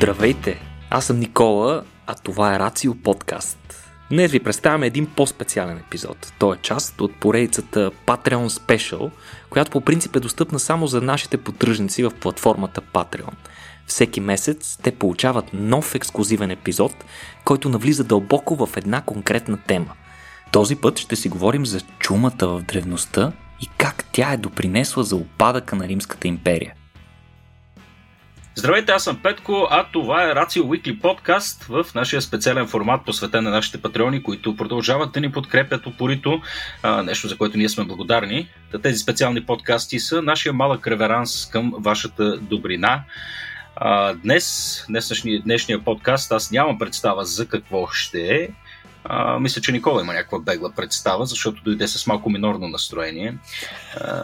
Здравейте! Аз съм Никола, а това е Рацио подкаст. Днес ви представяме един по-специален епизод. Той е част от поредицата Patreon Special, която по принцип е достъпна само за нашите поддръжници в платформата Patreon. Всеки месец те получават нов ексклюзивен епизод, който навлиза дълбоко в една конкретна тема. Този път ще си говорим за чумата в древността и как тя е допринесла за опадъка на Римската империя. Здравейте, аз съм Петко, а това е Рацио Weekly подкаст в нашия специален формат, посветен на нашите патреони, които продължават да ни подкрепят упорито, нещо за което ние сме благодарни. Тези специални подкасти са нашия малък реверанс към вашата добрина. Днес, днешния подкаст, аз нямам представа за какво ще е. А, мисля, че Никола има някаква бегла представа, защото дойде с малко минорно настроение. А,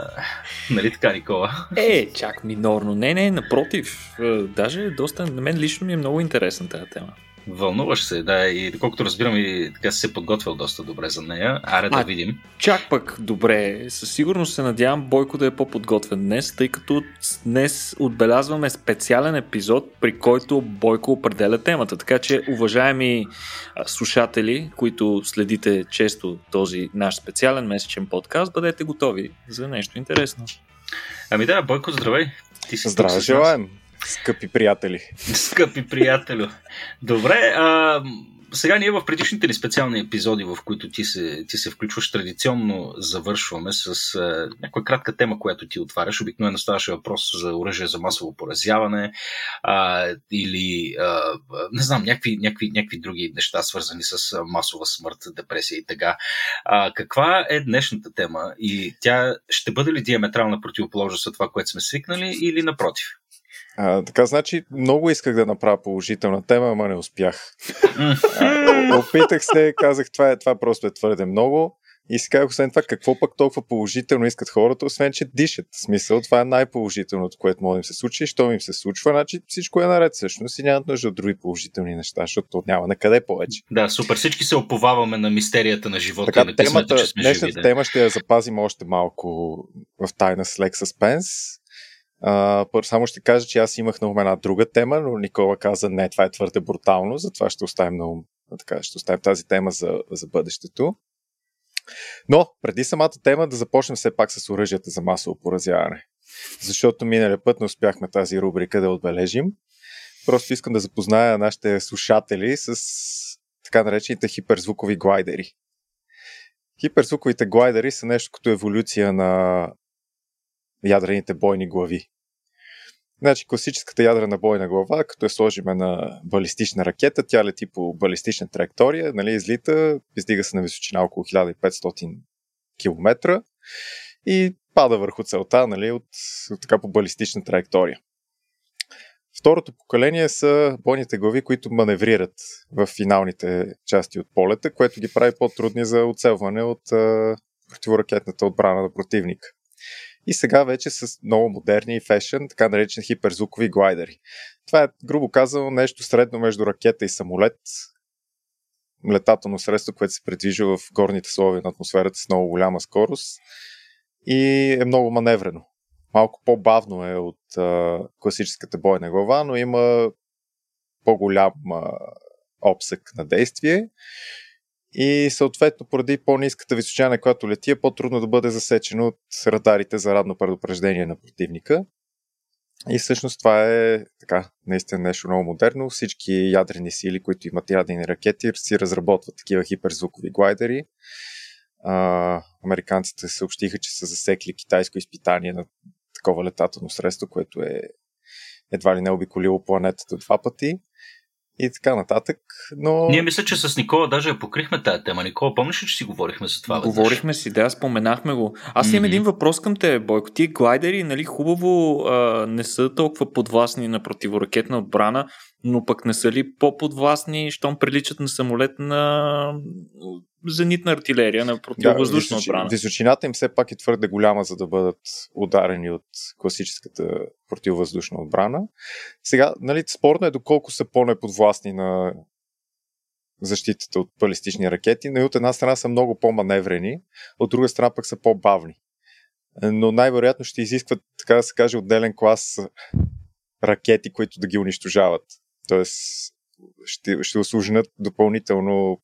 нали така, Никола? Е, чак минорно. Не, не, напротив. Даже доста, на мен лично ми е много интересна тази тема. Вълнуваш се, да, и доколкото разбирам и така си се подготвил доста добре за нея. Аре да видим. Чак пък добре. Със сигурност се надявам Бойко да е по-подготвен днес, тъй като днес отбелязваме специален епизод, при който Бойко определя темата. Така че, уважаеми слушатели, които следите често този наш специален месечен подкаст, бъдете готови за нещо интересно. Ами да, Бойко, здравей. Ти си Здраве, желаем. Скъпи приятели. Скъпи приятелю. Добре, а, сега ние в предишните ни специални епизоди, в които ти се, ти се включваш, традиционно завършваме с а, някаква кратка тема, която ти отваряш. Обикновено ставаше въпрос за оръжие за масово поразяване а, или а, не знам, някакви, някакви, някакви други неща, свързани с масова смърт, депресия и така. А, каква е днешната тема и тя ще бъде ли диаметрална противоположност от това, което сме свикнали или напротив? А, така, значи, много исках да направя положителна тема, ама не успях. а, опитах се, казах, това, е, това просто е твърде много. И си казах, освен това, какво пък толкова положително искат хората, освен че дишат. В смисъл, това е най-положителното, което може да им се случи. И що им се случва, значи всичко е наред всъщност и нямат нужда от други положителни неща, защото няма на къде повече. Да, супер. Всички се оповаваме на мистерията на живота. Така, и темата, че сме днешната живи, да. тема ще я запазим още малко в тайна с лек съспенс. Първо само ще кажа, че аз имах на ум една друга тема, но Никола каза, не, това е твърде брутално, затова ще оставим на ум. Така, ще оставим тази тема за, за бъдещето. Но, преди самата тема, да започнем все пак с оръжията за масово поразяване. Защото миналия път не успяхме тази рубрика да отбележим. Просто искам да запозная нашите слушатели с така наречените хиперзвукови глайдери. Хиперзвуковите глайдери са нещо като еволюция на ядрените бойни глави. Значи класическата ядрена бойна глава, като я сложиме на балистична ракета, тя лети по балистична траектория, нали, излита, издига се на височина около 1500 км и пада върху целта нали, от, от така по балистична траектория. Второто поколение са бойните глави, които маневрират в финалните части от полета, което ги прави по-трудни за оцелване от а, противоракетната отбрана на противника. И сега вече с много модерни и фешен, така наречени хиперзвукови глайдери. Това е, грубо казано, нещо средно между ракета и самолет. Летателно средство, което се предвижда в горните слови на атмосферата с много голяма скорост и е много маневрено. Малко по-бавно е от а, класическата бойна глава, но има по-голям а, обсък на действие и съответно поради по-низката височина, на която лети, е по-трудно да бъде засечено от радарите за радно предупреждение на противника. И всъщност това е така, наистина нещо много модерно. Всички ядрени сили, които имат ядрени ракети, си разработват такива хиперзвукови глайдери. А, американците съобщиха, че са засекли китайско изпитание на такова летателно средство, което е едва ли не обиколило планетата два пъти и така нататък. Но... Ние мисля, че с Никола даже я покрихме тази тема. Никола, помниш ли, че си говорихме за това? Говорихме си, да, споменахме го. Аз имам mm-hmm. един въпрос към те, Бойко. Ти глайдери, нали, хубаво а, не са толкова подвластни на противоракетна отбрана, но пък не са ли по-подвластни, щом приличат на самолет на зенитна артилерия, на противовъздушна да, отбрана. Височината им все пак е твърде голяма, за да бъдат ударени от класическата противовъздушна отбрана. Сега, нали, спорно е доколко са по-неподвластни на защитата от балистични ракети, но и от една страна са много по-маневрени, от друга страна пък са по-бавни. Но най-вероятно ще изискват, така да се каже, отделен клас ракети, които да ги унищожават Тоест, ще, ще осложнят допълнително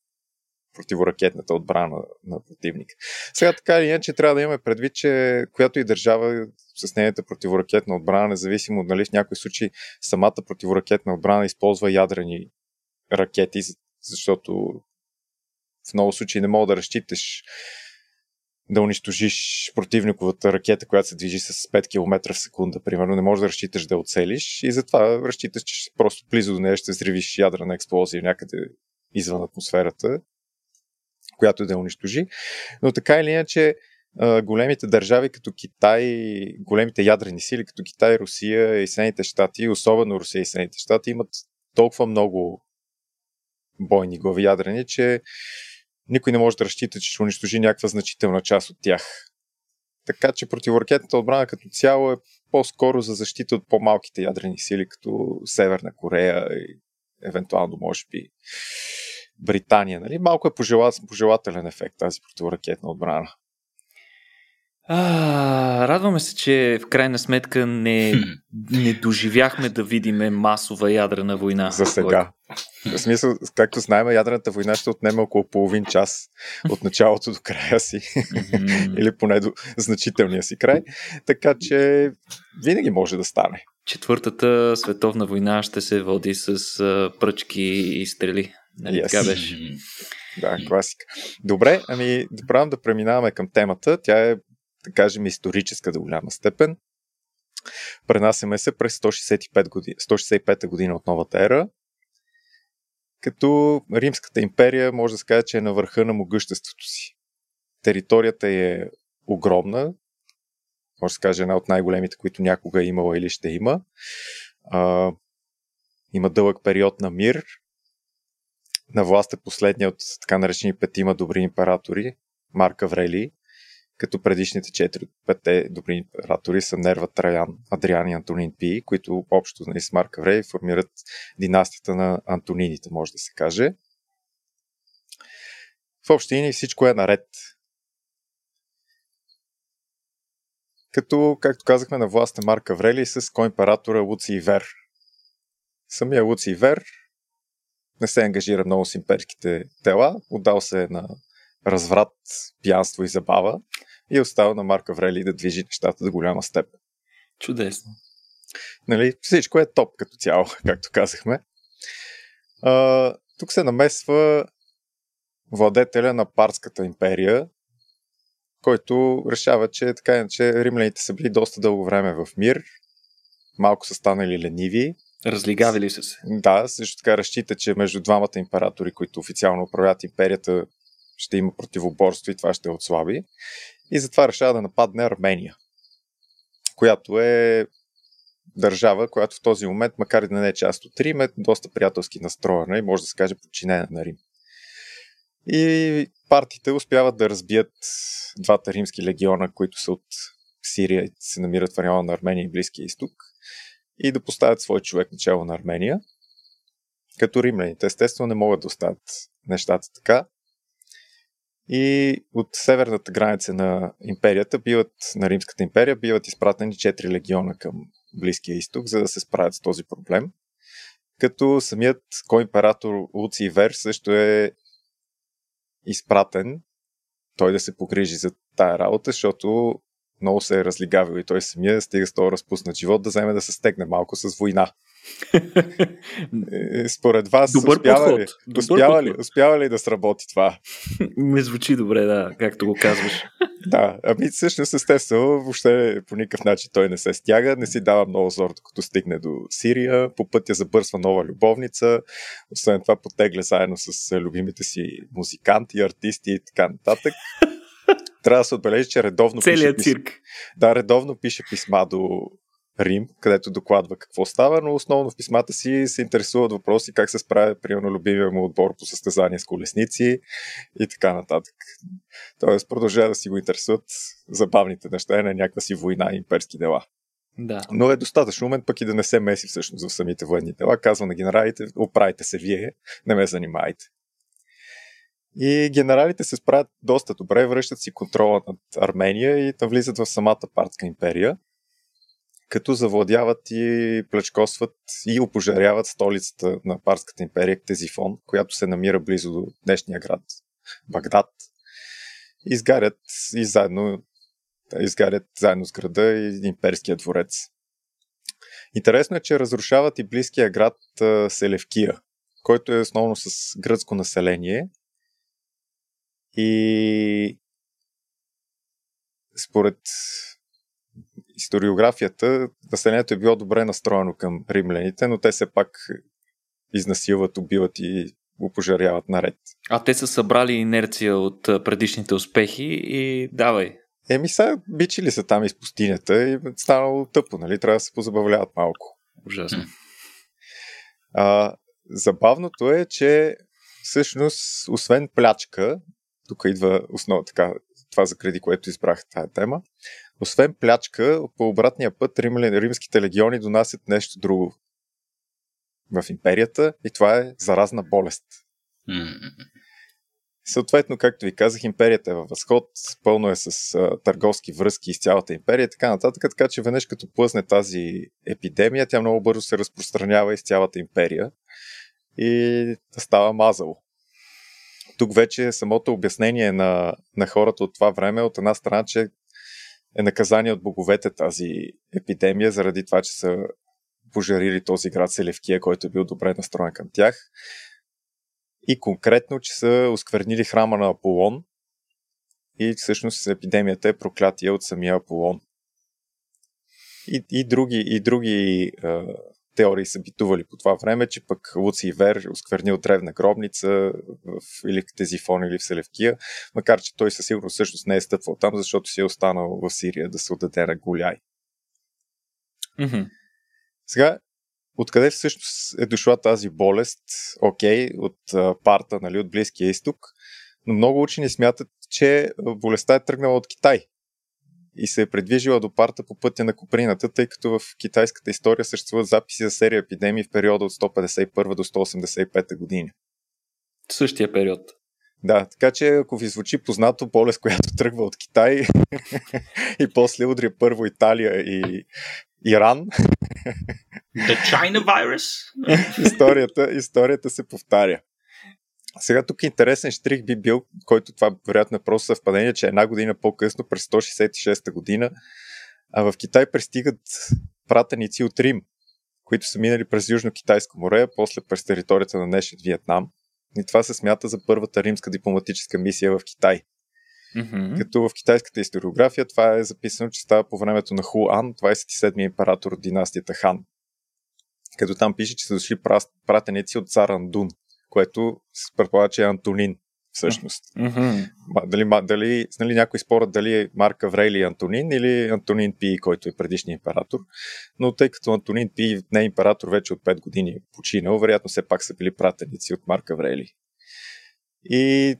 противоракетната отбрана на противника. Сега така или иначе трябва да имаме предвид, че която и държава с нейната противоракетна отбрана, независимо нали, в някои случаи самата противоракетна отбрана използва ядрени ракети, защото в много случаи не мога да разчиташ да унищожиш противниковата ракета, която се движи с 5 км в секунда, примерно, не можеш да разчиташ да оцелиш и затова разчиташ, че просто близо до нея ще взривиш ядрена експлозия някъде извън атмосферата, която да унищожи. Но така или иначе, големите държави като Китай, големите ядрени сили като Китай, Русия и Съединените щати, особено Русия и Съединените щати, имат толкова много бойни глави ядрени, че никой не може да разчита, че ще унищожи някаква значителна част от тях. Така че противоракетната отбрана като цяло е по-скоро за защита от по-малките ядрени сили, като Северна Корея и евентуално, може би, Британия. Нали? Малко е пожелателен ефект тази противоракетна отбрана. А, радваме се, че в крайна сметка не, не доживяхме да видиме масова ядрена война. За сега. В смисъл, както знаем, ядрената война ще отнеме около половин час от началото до края си. Или поне до значителния си край. Така че винаги може да стане. Четвъртата световна война ще се води с пръчки и стрели. Нали, yes. Така беше. Да, класика. Добре, ами да правим да преминаваме към темата. Тя е да кажем, историческа до голяма степен. Пренасяме се през 165 година, 165 година от новата ера, като Римската империя може да се каже, че е на върха на могъществото си. Територията е огромна, може да се каже една от най-големите, които някога е имала или ще има. А, има дълъг период на мир. На власт е последния от така наречени петима добри императори, Марк Аврелий, като предишните 4-5 добри императори са Нерва Траян, Адриан и Антонин Пи, които общо нали, с Марк Аврей формират династията на Антонините, може да се каже. В общи линии всичко е наред. Като, както казахме, на власт е Марк Аврелий с коимператора Луци Вер. Самия Луци Вер не се ангажира много с имперските тела, отдал се на разврат, пиянство и забава и остава на Марк Аврели да движи нещата до голяма степен. Чудесно. Нали, всичко е топ като цяло, както казахме. А, тук се намесва владетеля на Парската империя, който решава, че така иначе римляните са били доста дълго време в мир, малко са станали лениви. Разлигавили са се. Да, също така разчита, че между двамата императори, които официално управляват империята, ще има противоборство и това ще отслаби и затова решава да нападне Армения, която е държава, която в този момент, макар и да не е част от Рим, е доста приятелски настроена и може да се каже подчинена на Рим. И партиите успяват да разбият двата римски легиона, които са от Сирия и се намират в района на Армения и Близкия изток, и да поставят свой човек начало на Армения. Като римляните, естествено, не могат да оставят нещата така и от северната граница на империята биват, на Римската империя, биват изпратени 4 легиона към Близкия изток, за да се справят с този проблем. Като самият коимператор Луци Вер също е изпратен той да се погрижи за тая работа, защото много се е разлигавил и той самия стига с този разпуснат живот да вземе да се стегне малко с война. Е, според вас, Добър успява, подход. ли, Добър успява, подход. ли, успява ли да сработи това? Ме звучи добре, да, както го казваш. да, ами всъщност естествено, въобще по никакъв начин той не се стяга, не си дава много зор, докато стигне до Сирия, по пътя забърсва нова любовница, освен това потегля заедно с любимите си музиканти, артисти и така нататък. Трябва да се отбележи, че редовно Целият пише, цирк. Да, редовно пише писма до Рим, където докладва какво става, но основно в писмата си се интересуват въпроси как се справя, примерно, любимия му отбор по състезание с колесници и така нататък. Тоест, продължава да си го интересуват забавните неща на някаква си война и имперски дела. Да. Но е достатъчно момент пък и да не се меси всъщност в самите военни дела. Казва на генералите, оправите се вие, не ме занимайте. И генералите се справят доста добре, връщат си контрола над Армения и навлизат в самата партска империя като завладяват и плечкосват и опожаряват столицата на Парската империя Ктезифон, която се намира близо до днешния град Багдад. Изгарят и заедно изгарят заедно с града и имперския дворец. Интересно е, че разрушават и близкия град Селевкия, който е основно с гръцко население. И според историографията, населението е било добре настроено към римляните, но те се пак изнасилват, убиват и опожаряват наред. А те са събрали инерция от предишните успехи и давай. Еми са, бичили са там из пустинята и станало тъпо, нали? Трябва да се позабавляват малко. Ужасно. А, забавното е, че всъщност, освен плячка, тук идва основа така, това заради което избрах тази тема, освен плячка, по обратния път римските легиони донасят нещо друго в империята и това е заразна болест. Съответно, както ви казах, империята е във възход, пълно е с а, търговски връзки с цялата империя и така нататък, така че веднъж като плъзне тази епидемия, тя много бързо се разпространява из цялата империя и става мазало. Тук вече самото обяснение на, на хората от това време от една страна, че е наказание от боговете тази епидемия, заради това, че са пожарили този град Селевкия, който е бил добре настроен към тях. И конкретно, че са осквернили храма на Аполон и всъщност епидемията е проклятие от самия Аполон. И, и други, и други е, теории са битували по това време, че пък Луци Вер осквернил древна гробница в, или в Тезифон или в Селевкия, макар че той със сигурност всъщност не е стъпвал там, защото си е останал в Сирия да се отдаде на Голяй. Mm-hmm. Сега, откъде всъщност е дошла тази болест? Окей, okay, от парта, нали, от Близкия изток, но много учени смятат, че болестта е тръгнала от Китай и се е предвижила до парта по пътя на Коприната, тъй като в китайската история съществуват записи за серия епидемии в периода от 151 до 185 години. Същия период. Да, така че ако ви звучи познато болест, която тръгва от Китай и после удря първо Италия и Иран. The China virus? историята, историята се повтаря. Сега тук интересен штрих би бил, който това вероятно е просто съвпадение, че една година по-късно, през 166 година, а в Китай пристигат пратеници от Рим, които са минали през Южно-Китайско море, после през територията на днешен Виетнам. И това се смята за първата римска дипломатическа мисия в Китай. Mm-hmm. Като в китайската историография това е записано, че става по времето на Хуан, 27-ми император от династията Хан. Като там пише, че са дошли пратеници от цар Андун, което се предполага, че е Антонин всъщност. Mm-hmm. Дали, дали, нали, някой спорят дали е Марк Аврели Антонин или Антонин Пи, който е предишният император. Но тъй като Антонин Пи не е император вече от 5 години починал, вероятно все пак са били пратеници от Марк Аврели. И,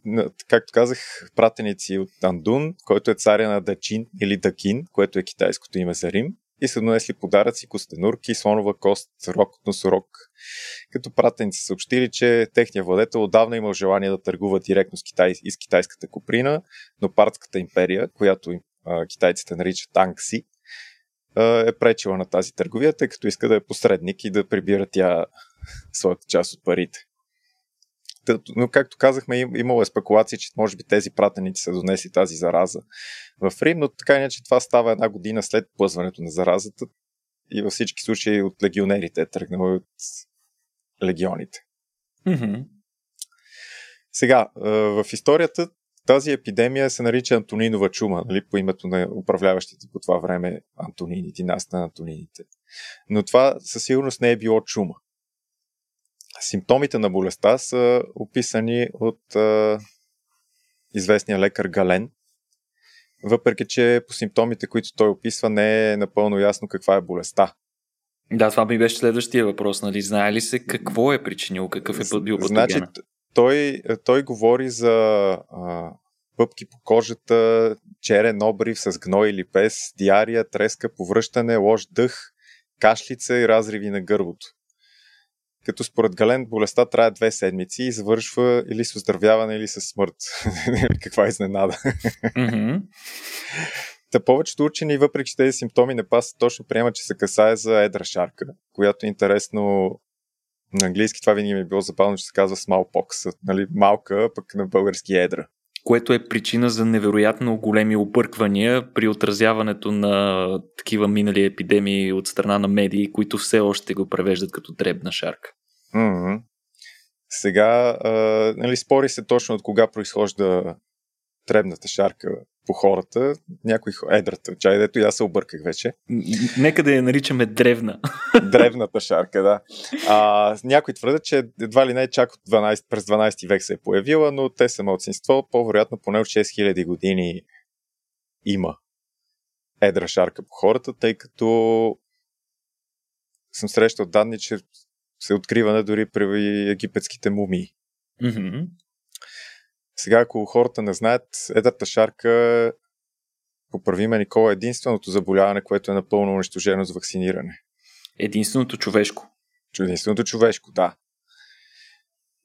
както казах, пратеници от Андун, който е царя на Дачин или Дакин, което е китайското име за Рим, и са донесли подаръци, костенурки, слонова кост, рок носорог. Като пратеници съобщили, че техният владетел отдавна имал желание да търгува директно с, Китай, и с китайската куприна, но Партската империя, която а, китайците наричат Ангси, а, е пречила на тази търговия, тъй като иска да е посредник и да прибира тя своята част от парите. Но както казахме, имало е спекулации, че може би тези пратеници са донесли тази зараза в Рим, но така иначе това става една година след плъзването на заразата и във всички случаи от легионерите е тръгнало от легионите. Mm-hmm. Сега, в историята тази епидемия се нарича Антонинова чума, нали, по името на управляващите по това време Антонини, династия на Антонините. Но това със сигурност не е било чума. Симптомите на болестта са описани от а, известния лекар Гален, въпреки че по симптомите, които той описва, не е напълно ясно каква е болестта. Да, това ми беше следващия въпрос. Нали? Знае ли се какво е причинил, какъв е бил патогена? Значи, той, той говори за а, пъпки по кожата, черен обрив с гной или пес, диария, треска, повръщане, лош дъх, кашлица и разриви на гърлото като според Гален болестта трае две седмици и завършва или с оздравяване, или с смърт. Каква изненада. Mm-hmm. Та повечето учени, въпреки тези симптоми не пасат, точно приемат, че се касае за едра шарка, която е интересно на английски това винаги ми е било забавно, че се казва smallpox, нали, малка, пък на български едра. Което е причина за невероятно големи обърквания при отразяването на такива минали епидемии от страна на медии, които все още го превеждат като дребна шарка. Mm-hmm. Сега, а, нали, спори се точно от кога произхожда дребната шарка по хората, някой едрата, чай, дето и аз се обърках вече. Нека да я наричаме древна. Древната шарка, да. А, някои твърдят, че едва ли не чак от 12, през 12 век се е появила, но те са младсинство, по-вероятно поне от 6000 години има едра шарка по хората, тъй като съм срещал данни, че се откриване дори при египетските мумии. Mm-hmm. Сега, ако хората не знаят, едрата шарка, поправи ме Никола, е единственото заболяване, което е напълно унищожено с вакциниране. Единственото човешко. Единственото човешко, да.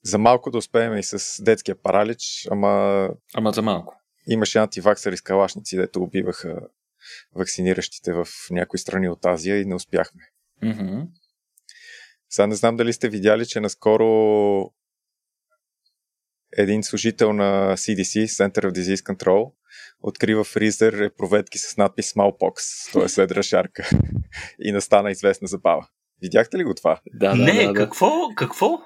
За малко да успеем и с детския паралич, ама... Ама за малко. Имаше антиваксари с калашници, дето убиваха вакциниращите в някои страни от Азия и не успяхме. Mm-hmm. Сега не знам дали сте видяли, че наскоро един служител на CDC, Center of Disease Control, открива фризер репроветки с надпис Smallpox, т.е. следра шарка. и настана известна забава. Видяхте ли го това? Да, да, Не, да, какво? Какво?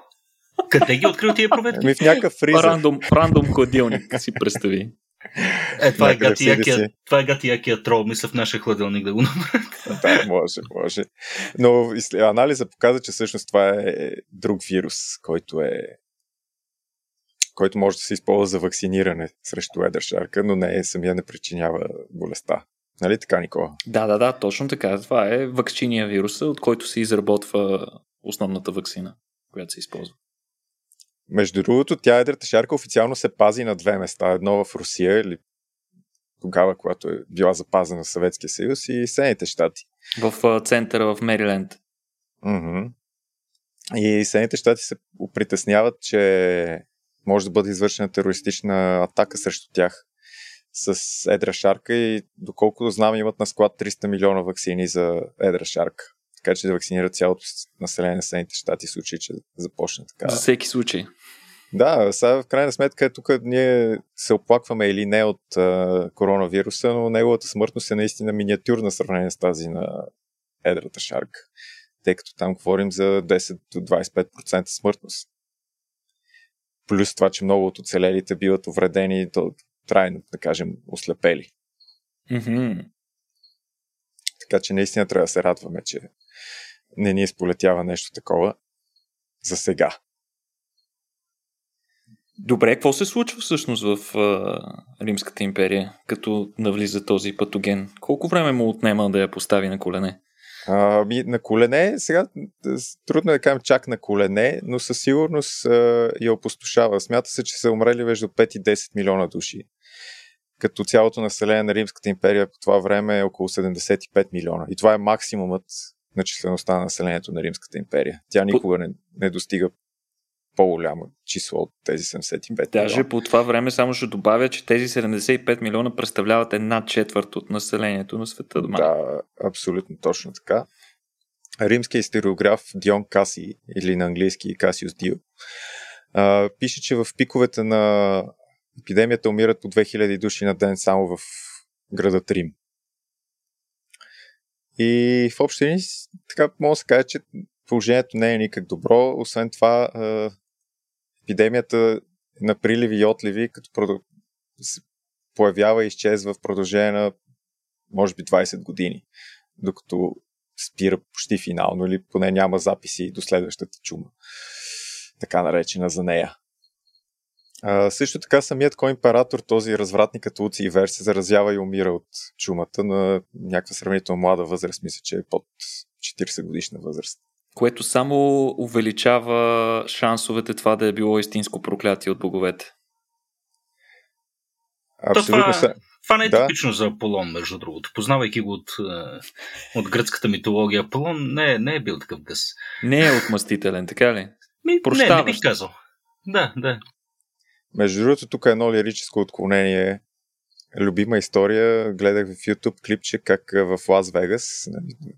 Къде ги открил тия проветки? Ми в някакъв фризер. Рандом, рандом хладилник, си представи. Е, това е гатиякия, това е гатиякия трол, мисля в нашия хладилник да го намерят. да, може, може. Но анализа показа, че всъщност това е друг вирус, който е който може да се използва за вакциниране срещу едър шарка, но не е самия не причинява болестта. Нали така, Никола? Да, да, да, точно така. Това е вакциния вируса, от който се изработва основната вакцина, която се използва. Между другото, тя едрата шарка официално се пази на две места. Едно в Русия или тогава, когато е била запазена в Съветския съюз и Съединените щати. В центъра в Мериленд. Mm-hmm. И Съединените щати се притесняват, че може да бъде извършена терористична атака срещу тях с едра шарка и доколкото знам имат на склад 300 милиона вакцини за едра шарка. Така че да вакцинират цялото население на Съединените щати в случай, че започне така. За всеки случай. Да, сега в крайна сметка тук ние се оплакваме или не от а, коронавируса, но неговата смъртност е наистина миниатюрна сравнение с тази на едрата шарка. Тъй като там говорим за 10 до 25% смъртност плюс това, че много от оцелелите биват увредени то, трайно, да кажем, ослепели. Mm-hmm. Така че наистина трябва да се радваме, че не ни сполетява нещо такова за сега. Добре, какво се случва всъщност в а, Римската империя, като навлиза този патоген? Колко време му отнема да я постави на колене? Ами, на колене, сега трудно е да кажем чак на колене, но със сигурност а, я опустошава. Смята се, че са умрели между 5 и 10 милиона души. Като цялото население на Римската империя по това време е около 75 милиона. И това е максимумът на числеността на населението на Римската империя. Тя никога не, не достига по-голямо число от тези 75 Даже милиона. по това време само ще добавя, че тези 75 милиона представляват една четвърт от населението на света. Дома. Да, абсолютно точно така. Римският историограф Дион Каси, или на английски Касиус Дио, пише, че в пиковете на епидемията умират по 2000 души на ден само в града Рим. И в общи линии, така мога да се каже, че положението не е никак добро. Освен това, епидемията на приливи и отливи, като се появява и изчезва в продължение на може би 20 години, докато спира почти финално или поне няма записи до следващата чума, така наречена за нея. А, също така самият коимператор, този развратник като Уци Ивер, се заразява и умира от чумата на някаква сравнително млада възраст, мисля, че е под 40 годишна възраст което само увеличава шансовете това да е било истинско проклятие от боговете. Абсолютно. Това, това не е да. типично за Аполон, между другото. Познавайки го от, е, от гръцката митология, Аполон не, не е бил такъв гъс. Не е отмъстителен, така ли? Ми, не, не бих казал. Да, да. Между другото, тук е едно лирическо отклонение. любима история. Гледах в YouTube клипче как в Лас Вегас нали,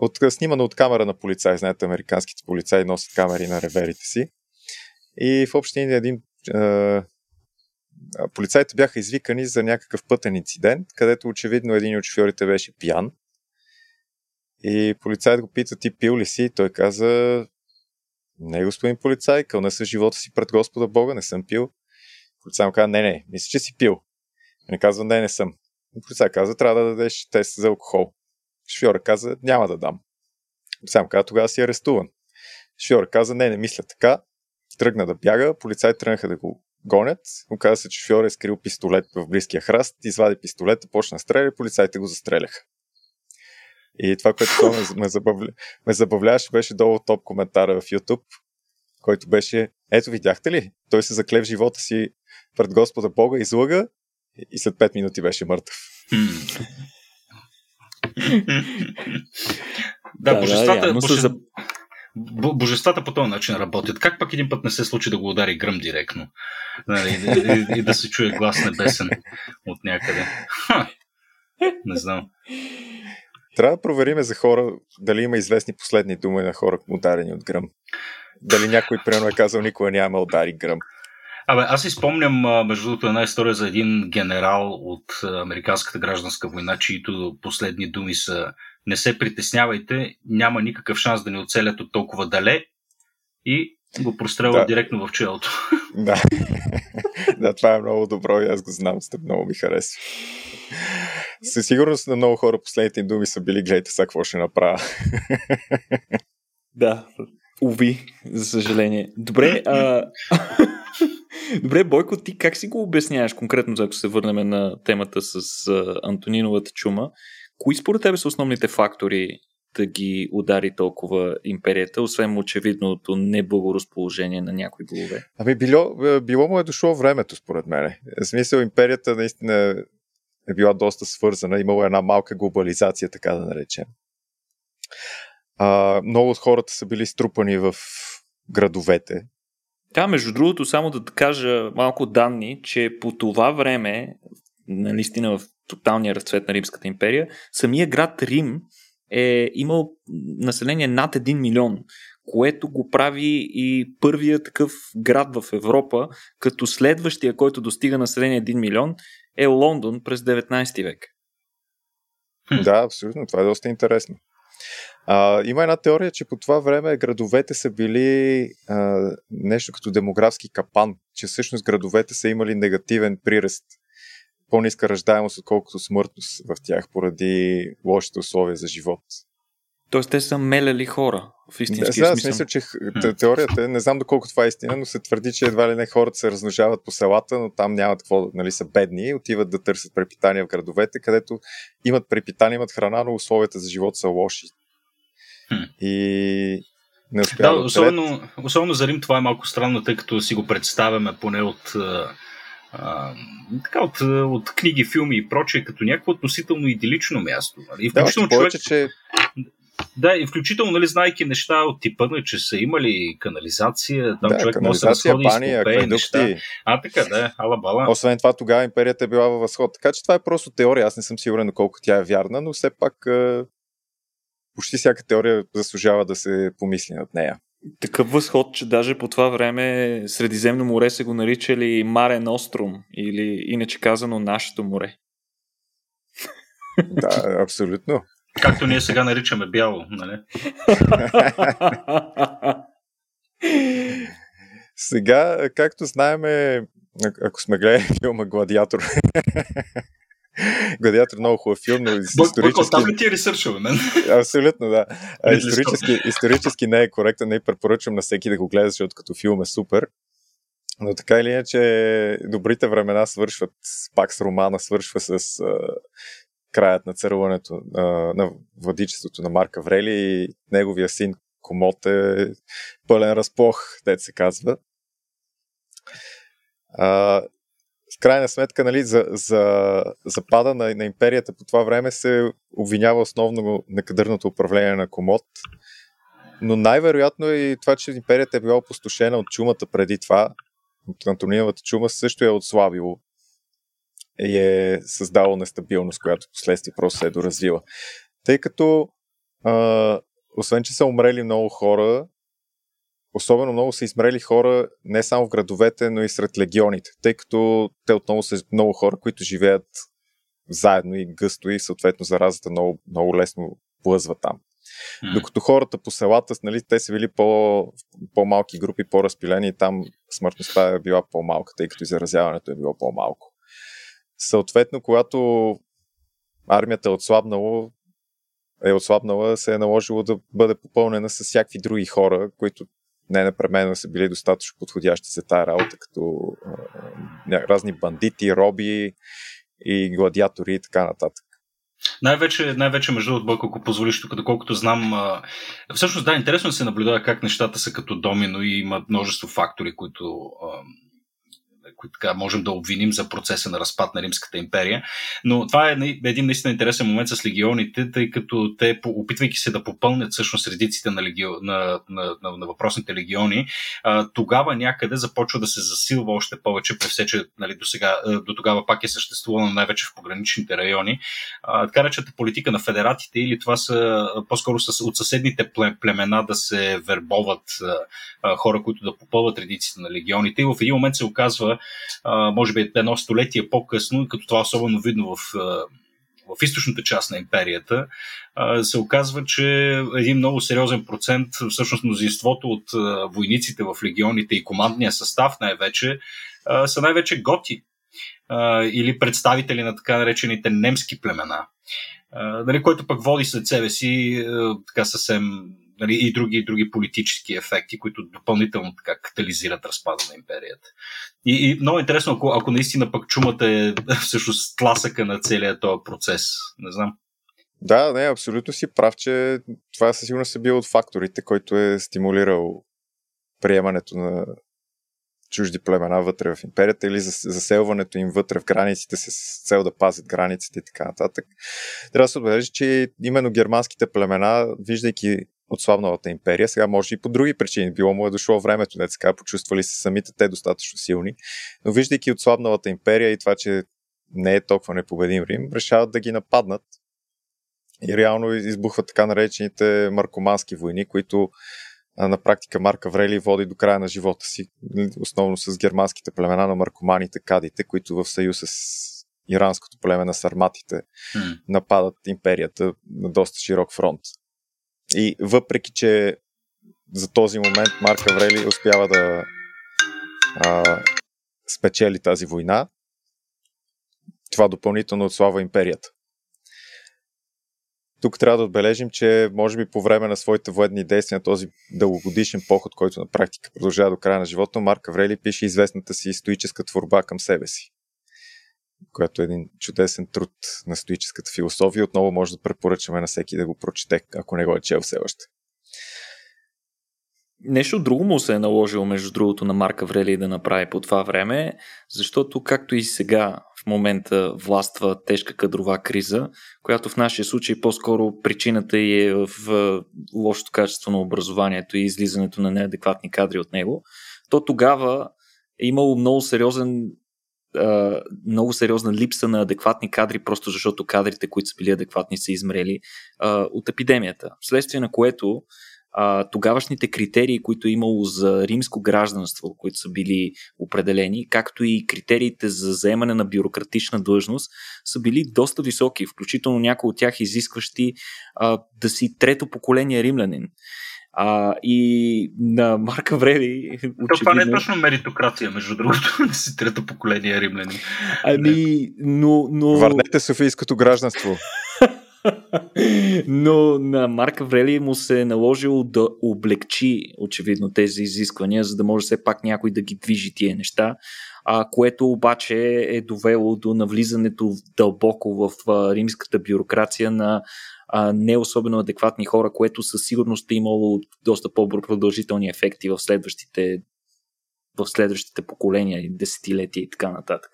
от, снимано от камера на полицай. Знаете, американските полицаи носят камери на реверите си. И в общини един е, полицайите бяха извикани за някакъв пътен инцидент, където очевидно един от шофьорите беше пиян. И полицайът го пита, ти пил ли си? Той каза, не, господин полицай, кълна се живота си пред Господа Бога, не съм пил. Полицай му каза, не, не, мисля, че си пил. Не казва, не, не съм. Полицай каза, трябва да дадеш тест за алкохол. Шофьора каза, няма да дам. Сам каза, тогава си арестуван. Шофьора каза, не, не мисля така. Тръгна да бяга, полицаи тръгнаха да го гонят. Оказа се, че шофьор е скрил пистолет в близкия храст, извади пистолета, почна да стреля, полицаите го застреляха. И това, което ме, забавля, ме забавляваше, беше долу топ коментара в YouTube, който беше, ето видяхте ли, той се закле в живота си пред Господа Бога, излъга и след 5 минути беше мъртъв. Да, да, божествата, да, боже... за... божествата по този начин работят. Как пък един път не се случи да го удари гръм директно? Нали, и, и, и да се чуе глас небесен от някъде. Ха, не знам. Трябва да провериме за хора дали има известни последни думи на хора, ударени от гръм. Дали някой, примерно, е казал, никога няма удари гръм. Абе, аз си спомням, между другото, една история за един генерал от Американската гражданска война, чието последни думи са не се притеснявайте, няма никакъв шанс да ни оцелят от толкова дале и го прострелва да. директно в челото. Да. да, това е много добро и аз го знам, сте много ми харесва. Със сигурност на много хора последните им думи са били, гледайте сега какво ще направя. да, уви, за съжаление. Добре, а... Добре, Бойко, ти как си го обясняваш конкретно, ако се върнем на темата с Антониновата чума? Кои според тебе са основните фактори да ги удари толкова империята, освен очевидното неблагоразположение на някои голове? Ами било, било му е дошло времето, според мен. В смисъл, империята наистина е била доста свързана, имало една малка глобализация, така да наречем. А, много от хората са били струпани в градовете, да, между другото, само да кажа малко данни, че по това време, наистина в тоталния разцвет на Римската империя, самия град Рим е имал население над 1 милион, което го прави и първия такъв град в Европа, като следващия, който достига население 1 милион, е Лондон през 19 век. Да, абсолютно. Това е доста интересно. А, има една теория, че по това време градовете са били а, нещо като демографски капан, че всъщност градовете са имали негативен приръст, по-ниска ръждаемост, отколкото смъртност в тях, поради лошите условия за живот. Тоест те са меляли хора в истински да, смисъл. смисъл, че теорията е, не знам доколко това е истина, но се твърди, че едва ли не хората се размножават по селата, но там нямат какво, нали са бедни, отиват да търсят препитание в градовете, където имат препитание, имат храна, но условията за живот са лоши. И не успя да, да особено, особено за Рим това е малко странно, тъй като си го представяме поне от, а, така, от, от книги, филми и прочее, като някакво относително идилично място. Нали? И включително да, човек... повече, че да, и включително, нали, знайки неща от типа, нали, че са имали канализация, там да, човек може да се разходи бани, и неща. А, така, да, ала бала. Освен това, тогава империята е била във възход. Така че това е просто теория. Аз не съм сигурен колко тя е вярна, но все пак почти всяка теория заслужава да се помисли над нея. Такъв възход, че даже по това време Средиземно море се го наричали Маре Нострум или иначе казано нашето море. Да, абсолютно. Както ние сега наричаме бяло, нали? Сега, както знаем, ако сме гледали филма Гладиатор, Гладиатор много хубав филм, но исторически... Бойко, ли ти е ресършъл, мен? Абсолютно, да. А, исторически, исторически не е коректно, не препоръчвам на всеки да го гледа, защото като филм е супер. Но така или иначе, добрите времена свършват, пак с романа, свършва с а, краят на царуването а, на владичеството на Марка Врели и неговия син Комот е пълен разплох, дет се казва. А, в крайна сметка, нали, за, за запада на, на империята по това време се обвинява основно некадърното управление на Комод. Но най-вероятно е и това, че империята е била опустошена от чумата преди това, от Антониновата чума, също е отслабило и е създало нестабилност, която последствие просто се е доразвила. Тъй като а, освен, че са умрели много хора, особено много са измрели хора не само в градовете, но и сред легионите, тъй като те отново са много хора, които живеят заедно и гъсто и съответно заразата много, много лесно плъзва там. Mm. Докато хората по селата, нали, те са били по, по-малки групи, по-разпилени и там смъртността е била по-малка, тъй като и заразяването е било по-малко. Съответно, когато армията е отслабнало, е отслабнала, се е наложило да бъде попълнена с всякакви други хора, които не непременно са били достатъчно подходящи за тази работа, като а, разни бандити, роби и гладиатори и така нататък. Най-вече, най-вече между другото, ако позволиш тук, доколкото знам, а, всъщност да, интересно се наблюдава как нещата са като домино и има множество фактори, които а, така можем да обвиним за процеса на разпад на Римската империя. Но това е един наистина интересен момент с легионите, тъй като те, опитвайки се да попълнят всъщност редиците на, легио, на, на, на, на въпросните легиони, а, тогава някъде започва да се засилва още повече, при все, че нали, до, сега, до тогава пак е съществувано най-вече в пограничните райони. А, така речета политика на федератите или това са по-скоро с, от съседните племена да се вербоват а, хора, които да попълват редиците на легионите. И в един момент се оказва, а, може би едно столетие по-късно, като това особено видно в, в източната част на империята, се оказва, че един много сериозен процент, всъщност мнозинството от войниците в легионите и командния състав най-вече, са най-вече готи или представители на така наречените немски племена. Нали, което пък води след себе си така съвсем нали, и други, други политически ефекти, които допълнително така катализират разпада на империята. И, и много интересно, ако, ако наистина пък чумата е всъщност тласъка на целият този процес. Не знам. Да, не, абсолютно си прав, че това със сигурност е бил от факторите, който е стимулирал приемането на чужди племена вътре в империята или заселването им вътре в границите с цел да пазят границите и така нататък. Трябва да се отбележи, че именно германските племена, виждайки отслабналата империя. Сега може и по други причини. Било му е дошло времето, не така, почувствали се самите те достатъчно силни. Но виждайки отслабналата империя и това, че не е толкова непобедим Рим, решават да ги нападнат. И реално избухват така наречените маркомански войни, които на практика Марк Аврели води до края на живота си, основно с германските племена на маркоманите, кадите, които в съюз с иранското племе на сарматите нападат империята на доста широк фронт. И въпреки, че за този момент Марк Аврели успява да а, спечели тази война, това допълнително отслава империята. Тук трябва да отбележим, че може би по време на своите военни действия, този дългогодишен поход, който на практика продължава до края на живота, Марк Аврели пише известната си стоическа творба към себе си която е един чудесен труд на стоическата философия. Отново може да препоръчаме на всеки да го прочете, ако не го е чел все още. Нещо друго му се е наложило, между другото, на Марка Врели да направи по това време, защото както и сега в момента властва тежка кадрова криза, която в нашия случай по-скоро причината е в лошото качество на образованието и излизането на неадекватни кадри от него, то тогава е имало много сериозен много сериозна липса на адекватни кадри, просто защото кадрите, които са били адекватни, са измрели от епидемията. Вследствие на което тогавашните критерии, които е имало за римско гражданство, които са били определени, както и критериите за заемане на бюрократична длъжност, са били доста високи, включително някои от тях изискващи да си трето поколение римлянин. А, и на Марка Врели. Очевидно... Това не е точно меритокрация, между другото, да си трето поколение римляни. Ами, но, но... Върнете Софийското гражданство. Но на Марк Аврели му се е наложило да облегчи очевидно тези изисквания, за да може все пак някой да ги движи тия неща, а, което обаче е довело до навлизането дълбоко в а, римската бюрокрация на а, не особено адекватни хора, което със сигурност е имало доста по-продължителни ефекти в следващите в следващите поколения, десетилетия и така нататък.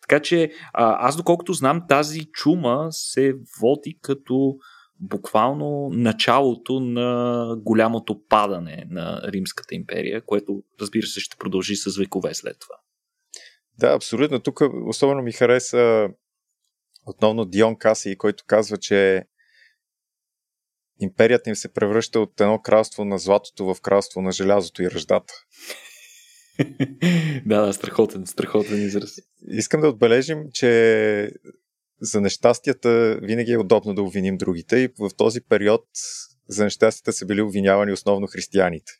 Така че а, аз доколкото знам, тази чума се води като буквално началото на голямото падане на Римската империя, което разбира се ще продължи с векове след това. Да, абсолютно. Тук особено ми хареса отново Дион Каси, който казва, че империята им се превръща от едно кралство на златото в кралство на желязото и ръждата. да, да, страхотен, страхотен израз. Искам да отбележим, че за нещастията винаги е удобно да обвиним другите и в този период за нещастията са били обвинявани основно християните.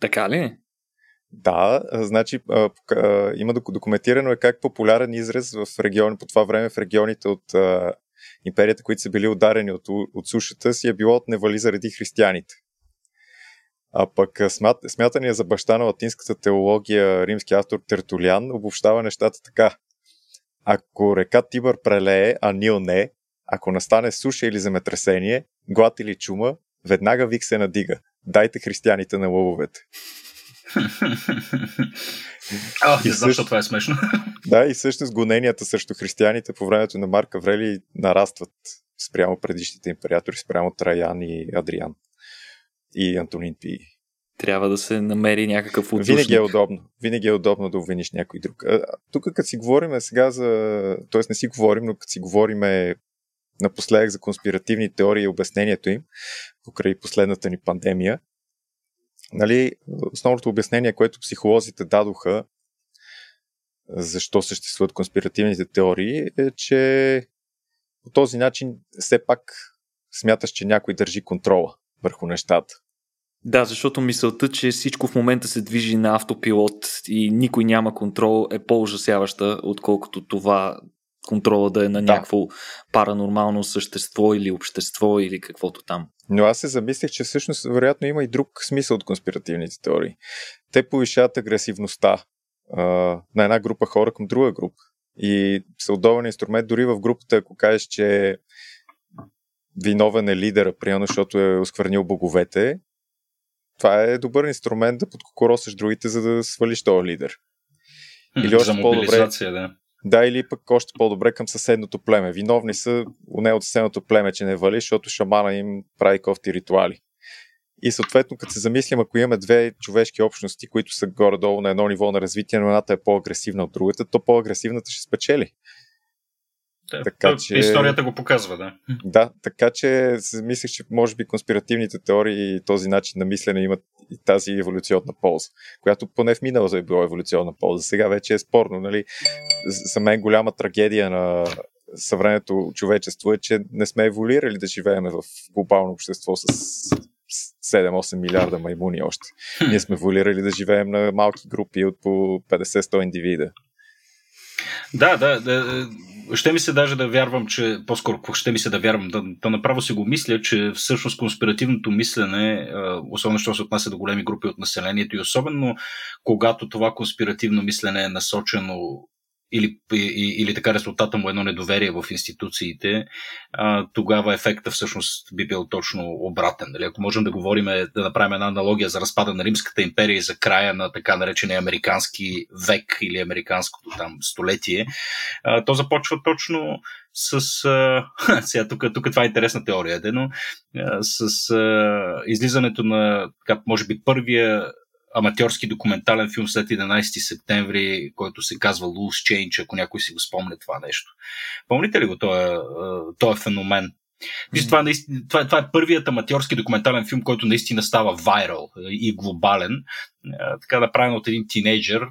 Така ли? Да, значи има документирано е как популярен израз в региони, по това време в регионите от империята, които са били ударени от, от сушата, си е било от невали заради християните. А пък смят, смятания за баща на латинската теология римски автор Тертулян обобщава нещата така. Ако река Тибър прелее, а Нил не, ако настане суша или земетресение, глад или чума, веднага вик се надига. Дайте християните на лъвовете. А, не знам, защо това е смешно. Да, и всъщност гоненията срещу християните по времето на Марка Врели нарастват спрямо предишните императори, спрямо Траян и Адриан и Антонин Пи. Трябва да се намери някакъв отдушник. Винаги е удобно. Винаги е удобно да обвиниш някой друг. тук, като си говорим сега за... Тоест не си говорим, но като си говорим напоследък за конспиративни теории и обяснението им, покрай последната ни пандемия, нали, основното обяснение, което психолозите дадоха защо съществуват конспиративните теории, е, че по този начин все пак смяташ, че някой държи контрола върху нещата. Да, защото мисълта, че всичко в момента се движи на автопилот и никой няма контрол е по-ужасяваща, отколкото това контрола да е на да. някакво паранормално същество или общество или каквото там. Но аз се замислих, че всъщност вероятно има и друг смисъл от конспиративните теории. Те повишават агресивността а, на една група хора към друга група. И са удобен инструмент дори в групата, ако кажеш, че виновен е лидера, примерно, защото е осквернил боговете, това е добър инструмент да подкокоросаш другите, за да свалиш този лидер. Или още по-добре. Да. Да, или пък още по-добре към съседното племе. Виновни са не от съседното племе, че не вали, защото шамана им прави кофти ритуали. И съответно, като се замислим, ако имаме две човешки общности, които са горе-долу на едно ниво на развитие, но едната е по-агресивна от другата, то по-агресивната ще спечели. Да, така, че... Историята го показва, да. Да, така че мислех, че може би конспиративните теории и този начин на мислене имат и тази еволюционна полза, която поне в миналото е била еволюционна полза. Сега вече е спорно, нали? За мен голяма трагедия на съвременното човечество е, че не сме еволюирали да живеем в глобално общество с 7-8 милиарда маймуни още. Ние сме еволюирали да живеем на малки групи от по 50-100 индивида. Да, да, да. Ще ми се даже да вярвам, че, по-скоро ще ми се да вярвам, да, да направо си го мисля, че всъщност конспиративното мислене, особено що се отнася до големи групи от населението и особено когато това конспиративно мислене е насочено или, или така резултата му е едно недоверие в институциите, тогава ефекта всъщност би бил точно обратен. Нали? Ако можем да говорим, да направим една аналогия за разпада на Римската империя и за края на така наречения американски век или американското там столетие, то започва точно с... Сега тук, тук това е интересна теория, но а, с излизането на, може би, първия аматьорски документален филм след 11 септември, който се казва Loose Change, ако някой си го спомня това нещо. Помните ли го този, този феномен? Mm-hmm. Това, това, това е първият аматьорски документален филм, който наистина става вайрал и глобален. Така направен от един тинейджър,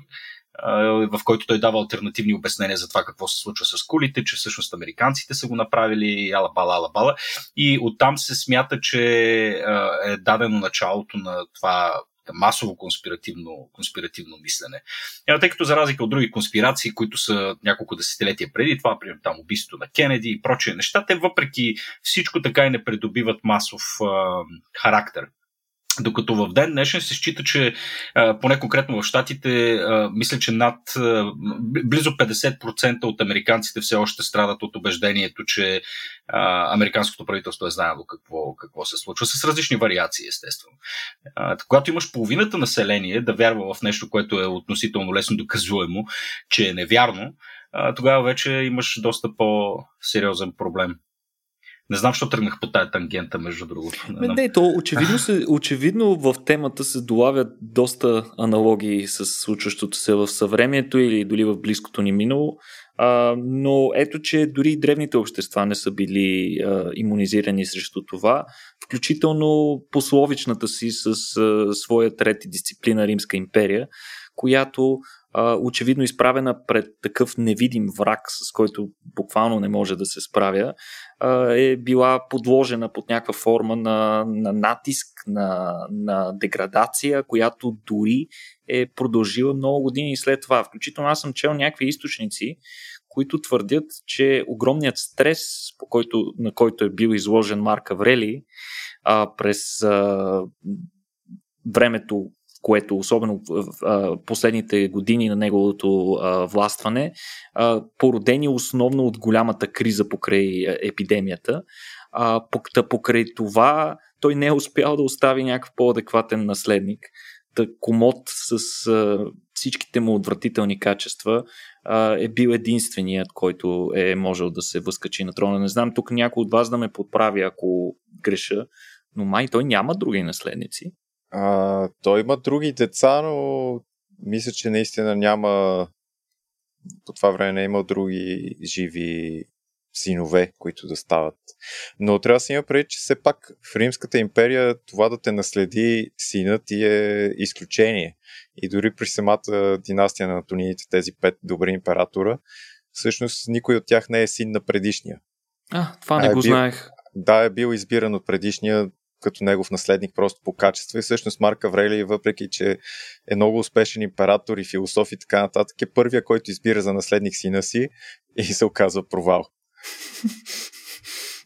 в който той дава альтернативни обяснения за това какво се случва с кулите, че всъщност американците са го направили, ала-бала, ала-бала. И оттам се смята, че е дадено началото на това масово конспиративно, конспиративно мислене. Е, тъй като за разлика от други конспирации, които са няколко десетилетия преди това, примерно там убийството на Кенеди и прочие неща, те въпреки всичко така и не придобиват масов а, характер. Докато в ден днешен се счита, че поне конкретно в Штатите, мисля, че над близо 50% от американците все още страдат от убеждението, че американското правителство е знаело какво, какво се случва, с различни вариации, естествено. Когато имаш половината население да вярва в нещо, което е относително лесно доказуемо, че е невярно, тогава вече имаш доста по-сериозен проблем. Не знам, защо тръгнах по тая тангента, между другото. Не, не то очевидно, се, очевидно в темата се долавят доста аналогии с случващото се в съвремието или дори в близкото ни минало. А, но ето, че дори древните общества не са били а, иммунизирани срещу това, включително пословичната си с а, своя трети дисциплина Римска империя, която а, очевидно изправена пред такъв невидим враг, с който буквално не може да се справя, а, е била подложена под някаква форма на, на натиск, на, на деградация, която дори е продължила много години след това. Включително аз съм чел някакви източници, които твърдят, че огромният стрес, по който, на който е бил изложен Марк Аврели а, през а, времето, което особено в а, последните години на неговото а, властване, а, породени основно от голямата криза покрай епидемията. А, покрай това той не е успял да остави някакъв по-адекватен наследник. Та комод с а, всичките му отвратителни качества а, е бил единственият, който е можел да се възкачи на трона. Не знам тук някой от вас да ме подправи, ако греша, но май той няма други наследници. А, той има други деца, но мисля, че наистина няма по това време не е имал други живи синове, които да стават. Но трябва да си има преди, че все пак в Римската империя това да те наследи синът ти е изключение. И дори при самата династия на Антониите, тези пет добри императора, всъщност никой от тях не е син на предишния. А, това не а е го бил, знаех. Да, е бил избиран от предишния като негов наследник просто по качество и всъщност Марк Аврелий, въпреки че е много успешен император и философ и така нататък, е първия, който избира за наследник сина си и се оказва провал.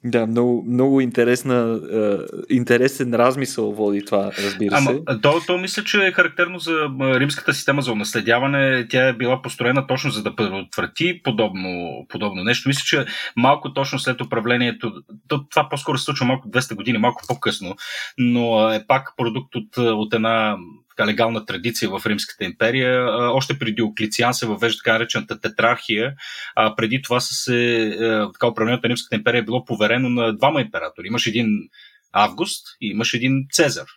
Да, много, много интересна, е, интересен размисъл води това, разбира се. Ама, то, то мисля, че е характерно за римската система за унаследяване. Тя е била построена точно за да предотврати подобно, подобно нещо. Мисля, че малко точно след управлението, то, това по-скоро се случва малко 200 години, малко по-късно, но е пак продукт от, от една така легална традиция в Римската империя. Още преди Оклициан се въвежда така наречената тетрархия. А преди това са се, е, така управлението на Римската империя е било поверено на двама императори. Имаш един Август и имаш един Цезар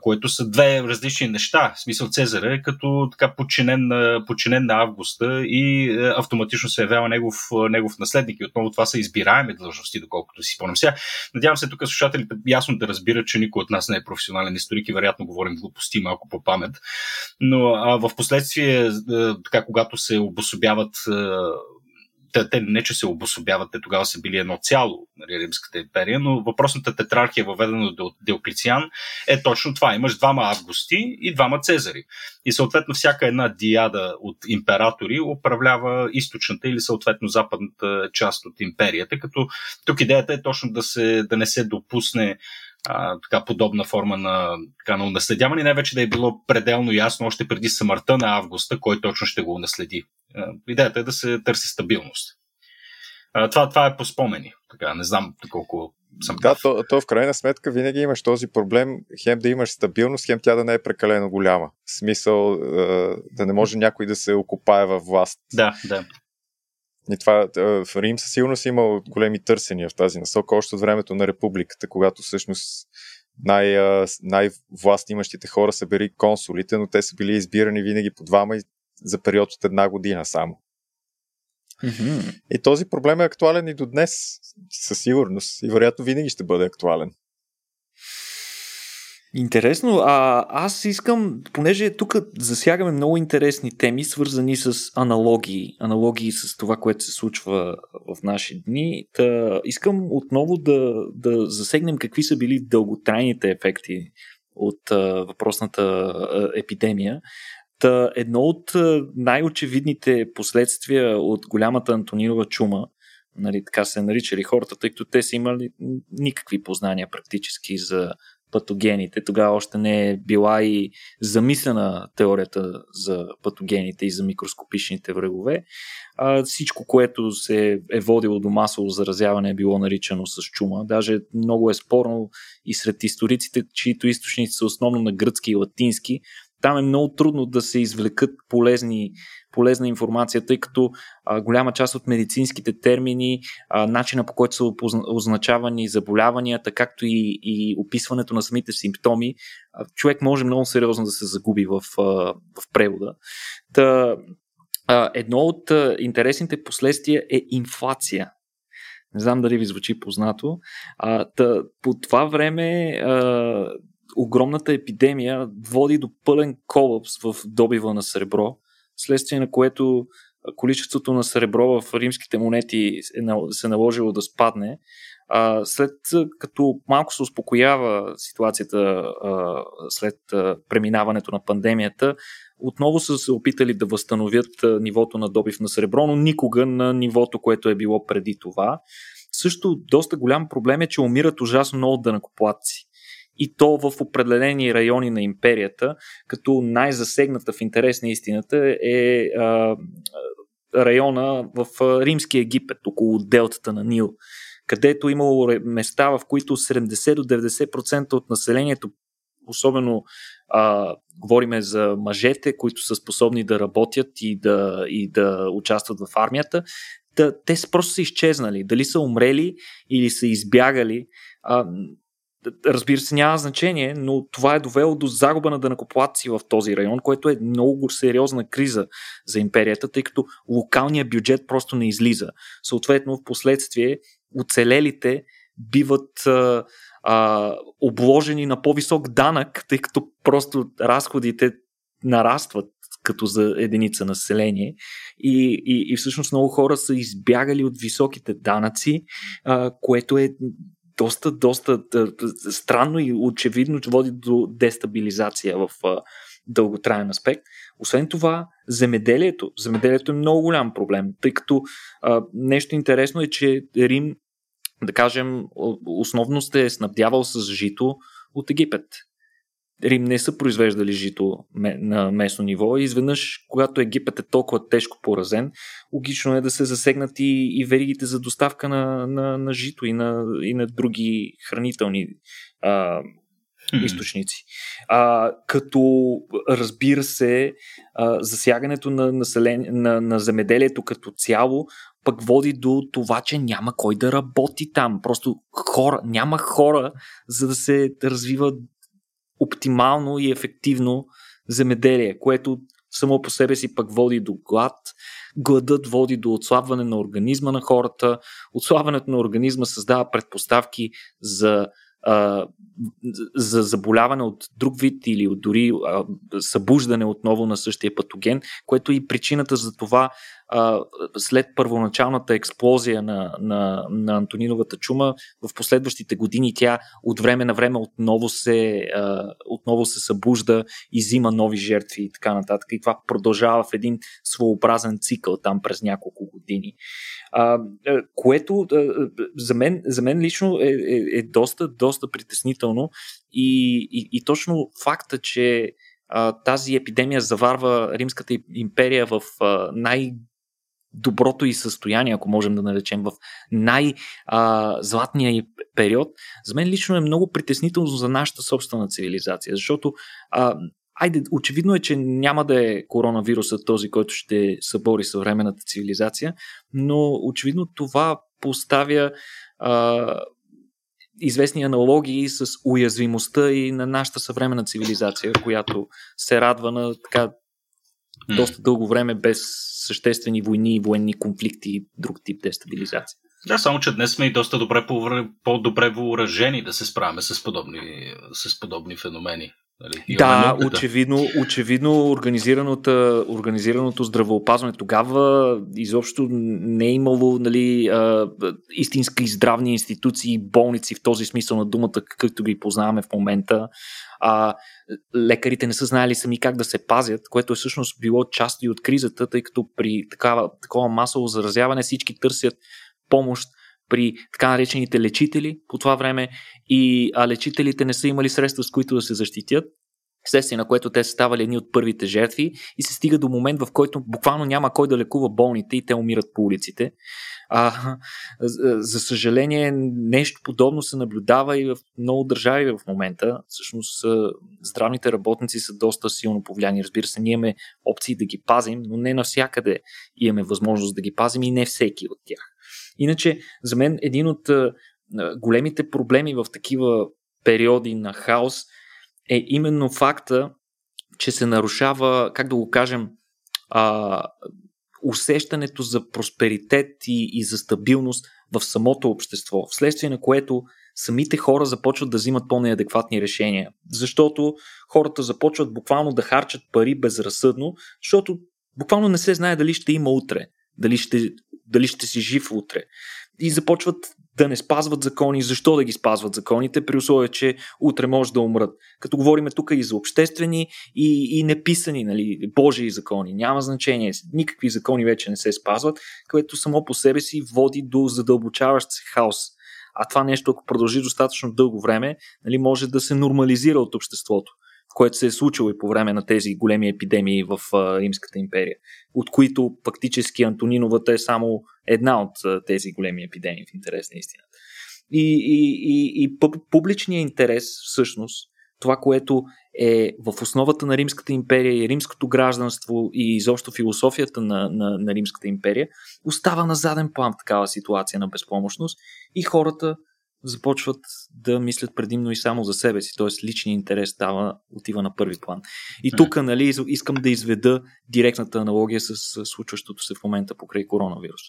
което са две различни неща. В смисъл Цезар е като така подчинен на, подчинен на Августа и е, автоматично се явява негов, негов наследник. И отново това са избираеми длъжности, доколкото си спомням. Сега, надявам се тук слушателите ясно да разбират, че никой от нас не е професионален историк и вероятно говорим глупости малко по памет. Но а, в последствие, така, когато се обособяват те, те не че се обособяват, те тогава са били едно цяло, нали, Римската империя, но въпросната тетрархия, въведена от Диоклициан, е точно това. Имаш двама августи и двама цезари. И съответно всяка една диада от императори управлява източната или съответно западната част от империята, като тук идеята е точно да, се, да не се допусне а, така подобна форма на, така, на унаследяване, най-вече да е било пределно ясно още преди смъртта на Августа, кой точно ще го унаследи. Идеята е да се търси стабилност. А, това, това е по спомени. Така, не знам колко съм Да, то, то в крайна сметка винаги имаш този проблем, хем да имаш стабилност, хем тя да не е прекалено голяма. В смисъл да не може някой да се окупае във власт. Да, да. И това в Рим със сигурност е имал големи търсения в тази насока, още от времето на републиката, когато всъщност най- най-власт имащите хора са били консулите, но те са били избирани винаги по двама за период от една година само. Mm-hmm. И този проблем е актуален и до днес, със сигурност. И вероятно винаги ще бъде актуален. Интересно. А, аз искам, понеже тук засягаме много интересни теми, свързани с аналогии, аналогии с това, което се случва в наши дни. Та, искам отново да, да засегнем какви са били дълготрайните ефекти от а, въпросната а, епидемия. Та, едно от най-очевидните последствия от голямата Антонинова чума, нали, така се наричали хората, тъй като те са имали никакви познания практически за патогените. Тогава още не е била и замислена теорията за патогените и за микроскопичните врагове. А, всичко, което се е водило до масово заразяване е било наричано с чума. Даже много е спорно и сред историците, чието източници са основно на гръцки и латински, там е много трудно да се извлекат полезни, полезна информация, тъй като а, голяма част от медицинските термини, а, начина по който са означавани заболяванията, както и, и описването на самите симптоми, а, човек може много сериозно да се загуби в, а, в превода. Та, а, едно от а, интересните последствия е инфлация. Не знам дали ви звучи познато. А, та, по това време а, огромната епидемия води до пълен колапс в добива на сребро, следствие на което количеството на сребро в римските монети е, се наложило да спадне. След като малко се успокоява ситуацията след преминаването на пандемията, отново са се опитали да възстановят нивото на добив на сребро, но никога на нивото, което е било преди това. Също доста голям проблем е, че умират ужасно много дънакоплатци. И то в определени райони на империята, като най-засегната в интерес на истината е а, района в Римски Египет, около делтата на Нил, където имало места, в които 70 до 90% от населението, особено а, говориме за мъжете, които са способни да работят и да, и да участват в армията, те просто са изчезнали. Дали са умрели или са избягали. А, разбира се, няма значение, но това е довело до загуба на дънакоплатци в този район, което е много сериозна криза за империята, тъй като локалният бюджет просто не излиза. Съответно, в последствие оцелелите биват а, а, обложени на по-висок данък, тъй като просто разходите нарастват като за единица население. И, и, и всъщност много хора са избягали от високите данъци, а, което е доста, доста странно и очевидно води до дестабилизация в а, дълготраен аспект. Освен това, земеделието. Земеделието е много голям проблем, тъй като нещо интересно е, че Рим, да кажем, основно сте снабдявал с жито от Египет. Рим не са произвеждали жито на местно ниво и изведнъж, когато Египет е толкова тежко поразен, логично е да се засегнат и, и веригите за доставка на, на, на жито и на, и на други хранителни а, източници. А, като разбира се, а, засягането на, население, на, на земеделието като цяло пък води до това, че няма кой да работи там. Просто хора, няма хора, за да се развива оптимално и ефективно земеделие, което само по себе си пък води до глад. Гладът води до отслабване на организма на хората. Отслабването на организма създава предпоставки за за заболяване от друг вид или дори а, събуждане отново на същия патоген, което е и причината за това след първоначалната експлозия на, на, на Антониновата чума, в последващите години тя от време на време отново се, отново се събужда и взима нови жертви и така нататък. И това продължава в един своеобразен цикъл там през няколко години. Което за, мен, за мен лично е, е, е доста, доста притеснително и, и, и точно факта, че тази епидемия заварва Римската империя в най- доброто и състояние, ако можем да наречем, в най-златния период, за мен лично е много притеснително за нашата собствена цивилизация, защото а, Айде, очевидно е, че няма да е коронавирусът този, който ще събори съвременната цивилизация, но очевидно това поставя а, известни аналогии с уязвимостта и на нашата съвременна цивилизация, която се радва на така доста дълго време без съществени войни, военни конфликти и друг тип дестабилизация. Да, само че днес сме и доста добре, по-добре въоръжени да се справяме с подобни, с подобни феномени. Нали? Да, очевидно, очевидно организираното, организираното здравеопазване тогава изобщо не е имало нали, а, истински здравни институции, болници в този смисъл на думата, какъвто ги познаваме в момента. А, лекарите не са знаели сами как да се пазят, което е всъщност било част и от кризата, тъй като при такава, такова масово заразяване всички търсят помощ при така наречените лечители по това време и а лечителите не са имали средства с които да се защитят, следствие на което те са ставали едни от първите жертви и се стига до момент, в който буквално няма кой да лекува болните и те умират по улиците. А, за съжаление, нещо подобно се наблюдава и в много държави в момента. Всъщност, здравните работници са доста силно повлияни. Разбира се, ние имаме опции да ги пазим, но не навсякъде имаме възможност да ги пазим и не всеки от тях. Иначе, за мен един от големите проблеми в такива периоди на хаос е именно факта, че се нарушава, как да го кажем, а, усещането за просперитет и, и за стабилност в самото общество, вследствие на което самите хора започват да взимат по-неадекватни решения. Защото хората започват буквално да харчат пари безразсъдно, защото буквално не се знае дали ще има утре, дали ще, дали ще си жив утре. И започват да не спазват закони, защо да ги спазват законите, при условие, че утре може да умрат. Като говорим тук и за обществени и, и неписани, нали, Божии закони, няма значение, никакви закони вече не се спазват, което само по себе си води до задълбочаващ се хаос. А това нещо, ако продължи достатъчно дълго време, нали, може да се нормализира от обществото което се е случило и по време на тези големи епидемии в Римската империя, от които фактически Антониновата е само една от тези големи епидемии в интерес на истината. И, и, и, и публичният интерес, всъщност, това, което е в основата на Римската империя и римското гражданство и изобщо философията на, на, на Римската империя, остава на заден план в такава ситуация на безпомощност и хората започват да мислят предимно и само за себе си, т.е. личният интерес става, отива на първи план. И тук нали, искам да изведа директната аналогия с случващото се в момента покрай коронавирус.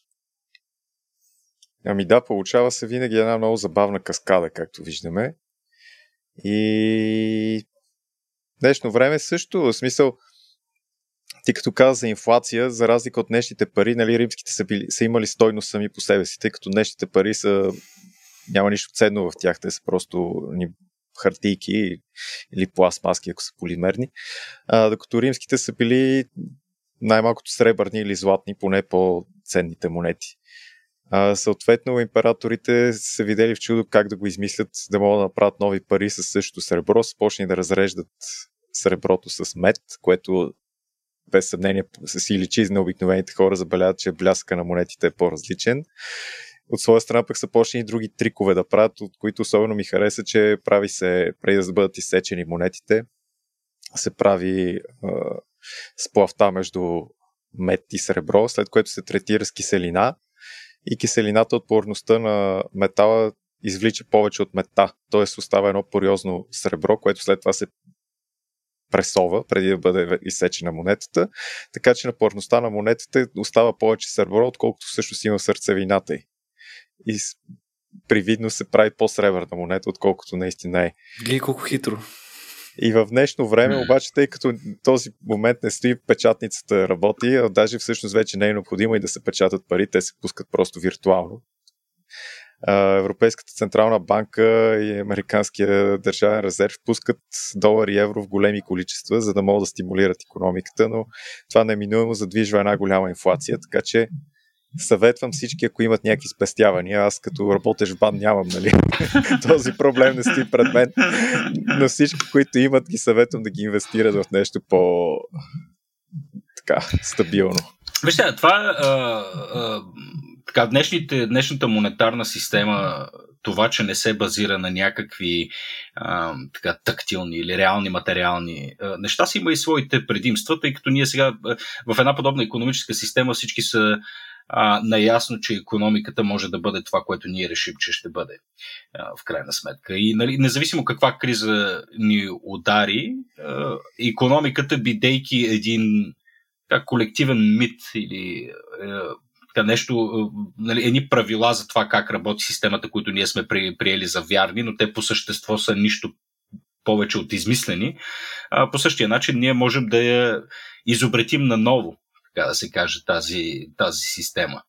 Ами да, получава се винаги една много забавна каскада, както виждаме. И днешно време също, в смисъл, ти като каза за инфлация, за разлика от днешните пари, нали, римските са, били, са имали стойност сами по себе си, тъй като днешните пари са няма нищо ценно в тях, те са просто ни хартийки или пластмаски, ако са полимерни. А, докато римските са били най-малкото сребърни или златни, поне по-ценните монети. А, съответно, императорите са видели в чудо как да го измислят, да могат да направят нови пари с същото сребро, започни да разреждат среброто с мед, което без съмнение си личи на обикновените хора, забелязат, че бляска на монетите е по-различен от своя страна пък са почни и други трикове да правят, от които особено ми хареса, че прави се, преди да бъдат изсечени монетите, се прави а, сплавта между мед и сребро, след което се третира с киселина и киселината от порността на метала извлича повече от мета, т.е. остава едно пориозно сребро, което след това се пресова, преди да бъде изсечена монетата, така че на порността на монетата остава повече сребро, отколкото също има сърцевината й и привидно се прави по-сребърна монета, отколкото наистина е. Гледай колко хитро. И в днешно време, обаче, тъй като този момент не стои, печатницата работи, а даже всъщност вече не е необходимо и да се печатат пари, те се пускат просто виртуално. Европейската централна банка и Американския държавен резерв пускат долари и евро в големи количества, за да могат да стимулират економиката, но това неминуемо задвижва една голяма инфлация, така че съветвам всички, ако имат някакви спестявания. Аз като работещ в бан нямам, нали? Този проблем не стои пред мен. Но всички, които имат, ги съветвам да ги инвестират в нещо по така, стабилно. Вижте, това а, а, така, днешните, днешната монетарна система това, че не се базира на някакви а, така, тактилни или реални материални а, неща, си има и своите предимства, тъй като ние сега в една подобна економическа система всички са а, наясно, че економиката може да бъде това, което ние решим, че ще бъде а, в крайна сметка. И нали, независимо каква криза ни удари, а, економиката, бидейки един как, колективен мит или а, така нещо, нали, едни правила за това как работи системата, които ние сме при, приели за вярни, но те по същество са нищо повече от измислени. А, по същия начин ние можем да я изобретим наново така да се каже, тази, тази система.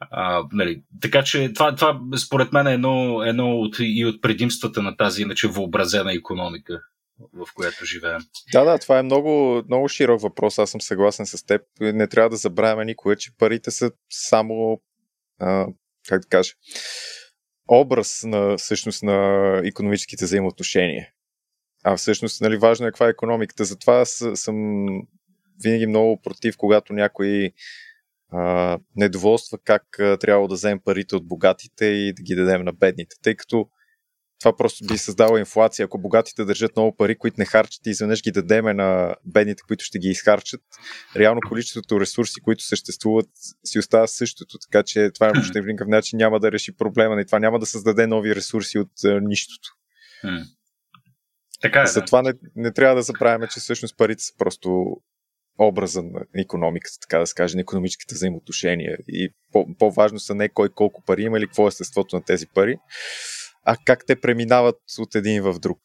А, нали, така че това, това според мен е едно, едно от, и от предимствата на тази иначе въобразена економика, в която живеем. Да, да, това е много, много широк въпрос. Аз съм съгласен с теб. Не трябва да забравяме никога, че парите са само, а, как да кажа, образ на, всъщност, на економическите взаимоотношения. А всъщност, нали, важно е каква е економиката. Затова съм винаги много против, когато някой а, недоволства как а, трябва да вземем парите от богатите и да ги дадем на бедните, тъй като това просто би създало инфлация. Ако богатите държат много пари, които не харчат и изведнъж ги дадеме на бедните, които ще ги изхарчат, реално количеството ресурси, които съществуват, си остава същото. Така че това по никакъв начин няма да реши проблема и това няма да създаде нови ресурси от а, нищото. Така е. Затова да. не, не трябва да забравяме, че всъщност парите са просто образа на економиката, така да се каже, на економическите взаимоотношения. И по- по-важно са не кой колко пари има или какво е естеството на тези пари, а как те преминават от един в друг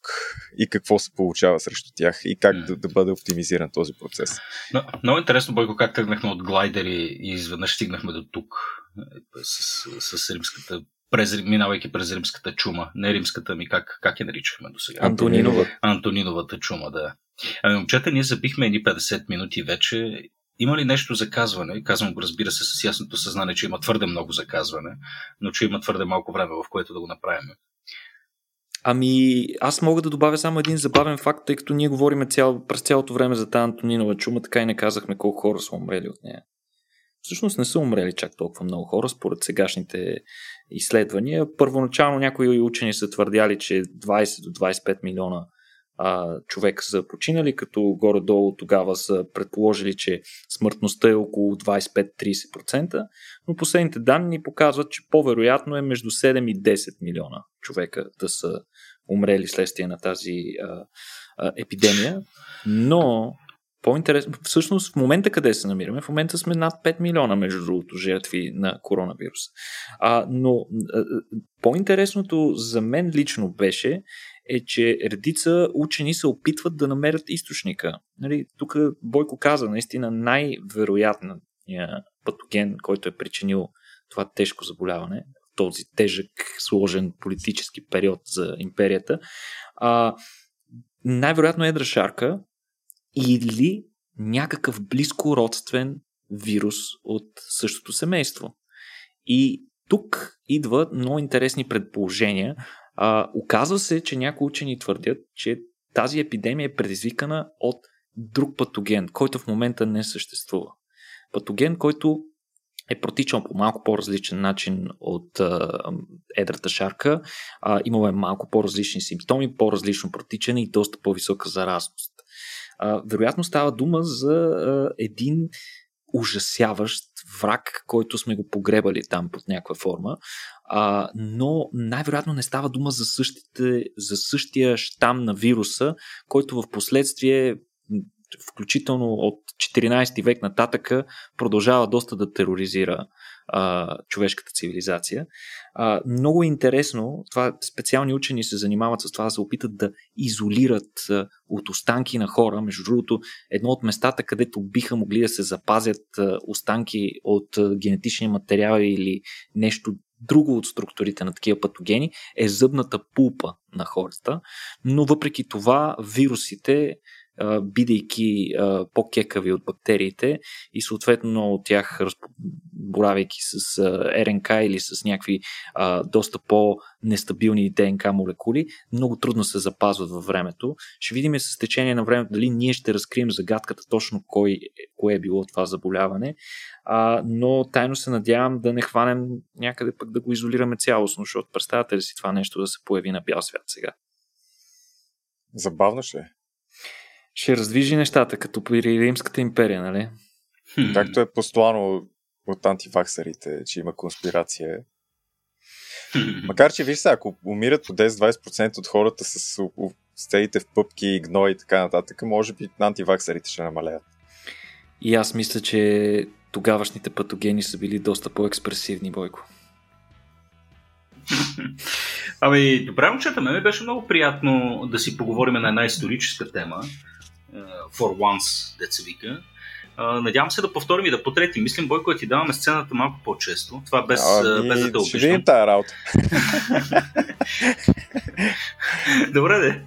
и какво се получава срещу тях и как mm. да, да бъде оптимизиран този процес. Но, много интересно, Бойко, как тръгнахме от глайдери и изведнъж стигнахме до тук с, с, с римската през, минавайки през римската чума. Не римската ми, как, как я наричахме до сега? Антонинова. Антониновата чума, да. Ами, момчета, ние забихме едни 50 минути вече. Има ли нещо за казване? Казвам го, разбира се, с ясното съзнание, че има твърде много за казване, но че има твърде малко време, в което да го направим. Ами, аз мога да добавя само един забавен факт, тъй като ние говорим цял, през цялото време за тази Антонинова чума, така и не казахме колко хора са умрели от нея. Всъщност не са умрели чак толкова много хора, според сегашните изследвания. Първоначално някои учени са твърдяли, че 20 до 25 милиона а, човека са починали, като горе-долу тогава са предположили, че смъртността е около 25-30%, но последните данни показват, че по-вероятно е между 7 и 10 милиона човека да са умрели следствие на тази а, а, епидемия. Но по-интересно, всъщност в момента къде се намираме? В момента сме над 5 милиона, между другото, жертви на коронавирус. А, но а, по-интересното за мен лично беше, е, че редица учени се опитват да намерят източника. Нали, тук Бойко каза, наистина най-вероятният патоген, който е причинил това тежко заболяване, този тежък, сложен политически период за империята, а, най-вероятно е драшарка или някакъв близко родствен вирус от същото семейство. И тук идват много интересни предположения, а, оказва се, че някои учени твърдят, че тази епидемия е предизвикана от друг патоген, който в момента не съществува. Патоген, който е протичал по малко по-различен начин от а, едрата шарка. А, имало малко по-различни симптоми, по-различно протичане и доста по-висока заразност. А, вероятно става дума за а, един ужасяващ враг, който сме го погребали там под някаква форма. А, но най-вероятно не става дума за, същите, за същия щам на вируса, който в последствие включително от 14 век нататъка продължава доста да тероризира а, човешката цивилизация. А, много е интересно, това специални учени се занимават с това да се опитат да изолират а, от останки на хора. Между другото, едно от местата, където биха могли да се запазят а, останки от а, генетични материали или нещо друго от структурите на такива патогени е зъбната пулпа на хората, но въпреки това вирусите бидейки по-кекави от бактериите и съответно от тях, боравейки с РНК или с някакви доста по-нестабилни ДНК молекули, много трудно се запазват във времето. Ще видим с течение на времето дали ние ще разкрием загадката точно кой, кое е било това заболяване, но тайно се надявам да не хванем някъде пък да го изолираме цялостно, защото представяте ли си това нещо да се появи на бял свят сега? Забавно ще е ще раздвижи нещата, като при Римската империя, нали? Както е послано от антиваксарите, че има конспирация. Макар, че виж сега, ако умират по 10-20% от хората с стеите в пъпки, гной и така нататък, може би антиваксарите ще намалеят. И аз мисля, че тогавашните патогени са били доста по-експресивни, Бойко. Ами, добре, момчета, ме беше много приятно да си поговорим на една историческа тема. Е, for once, деца вика. Надявам се да повторим и да потрети. Мислим, Бойко, да ти даваме сцената малко по-често. Това без, а, без да те обиждам. Ще видим тази работа. Добре, де.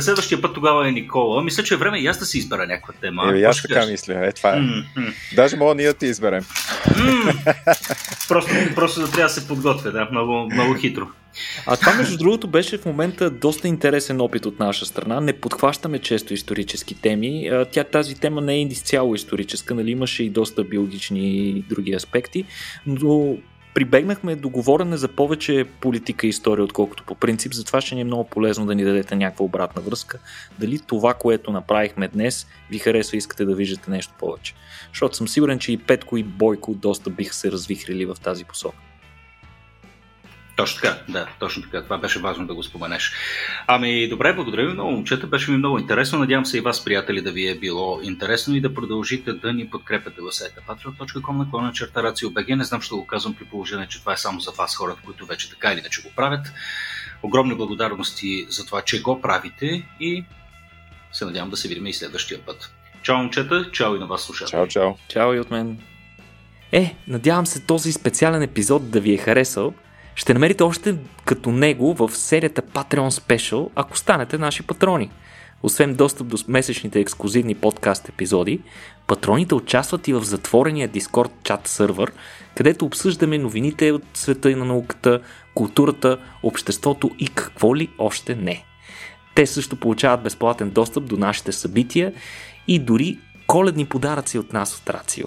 Следващия път тогава е Никола. Мисля, че е време и аз да си избера някаква тема. Е, аз така мисля. Е, това е. Mm-hmm. Даже мога ние да ти изберем. Просто, просто да трябва да се подготвя, да. Много, много хитро. А това, между другото, беше в момента доста интересен опит от наша страна. Не подхващаме често исторически теми. Тя тази тема не е изцяло историческа, нали? имаше и доста биологични и други аспекти, но прибегнахме до говорене за повече политика и история, отколкото по принцип. Затова ще ни е много полезно да ни дадете някаква обратна връзка. Дали това, което направихме днес, ви харесва и искате да виждате нещо повече. Защото съм сигурен, че и Петко и Бойко доста биха се развихрили в тази посока. Точно така, да, точно така. Това беше важно да го споменеш. Ами, добре, благодаря ви много, момчета. Беше ми много интересно. Надявам се и вас, приятели, да ви е било интересно и да продължите да ни подкрепяте в сайта patreon.com на клона черта RACIO.BG. Не знам, ще го казвам при положение, че това е само за вас, хората, които вече така или иначе го правят. Огромни благодарности за това, че го правите и се надявам да се видим и следващия път. Чао, момчета, чао и на вас, слушатели. Чао, чао. Чао и от мен. Е, надявам се този специален епизод да ви е харесал ще намерите още като него в серията Patreon Special, ако станете наши патрони. Освен достъп до месечните ексклюзивни подкаст епизоди, патроните участват и в затворения Discord чат сървър, където обсъждаме новините от света и на науката, културата, обществото и какво ли още не. Те също получават безплатен достъп до нашите събития и дори коледни подаръци от нас от Рацио.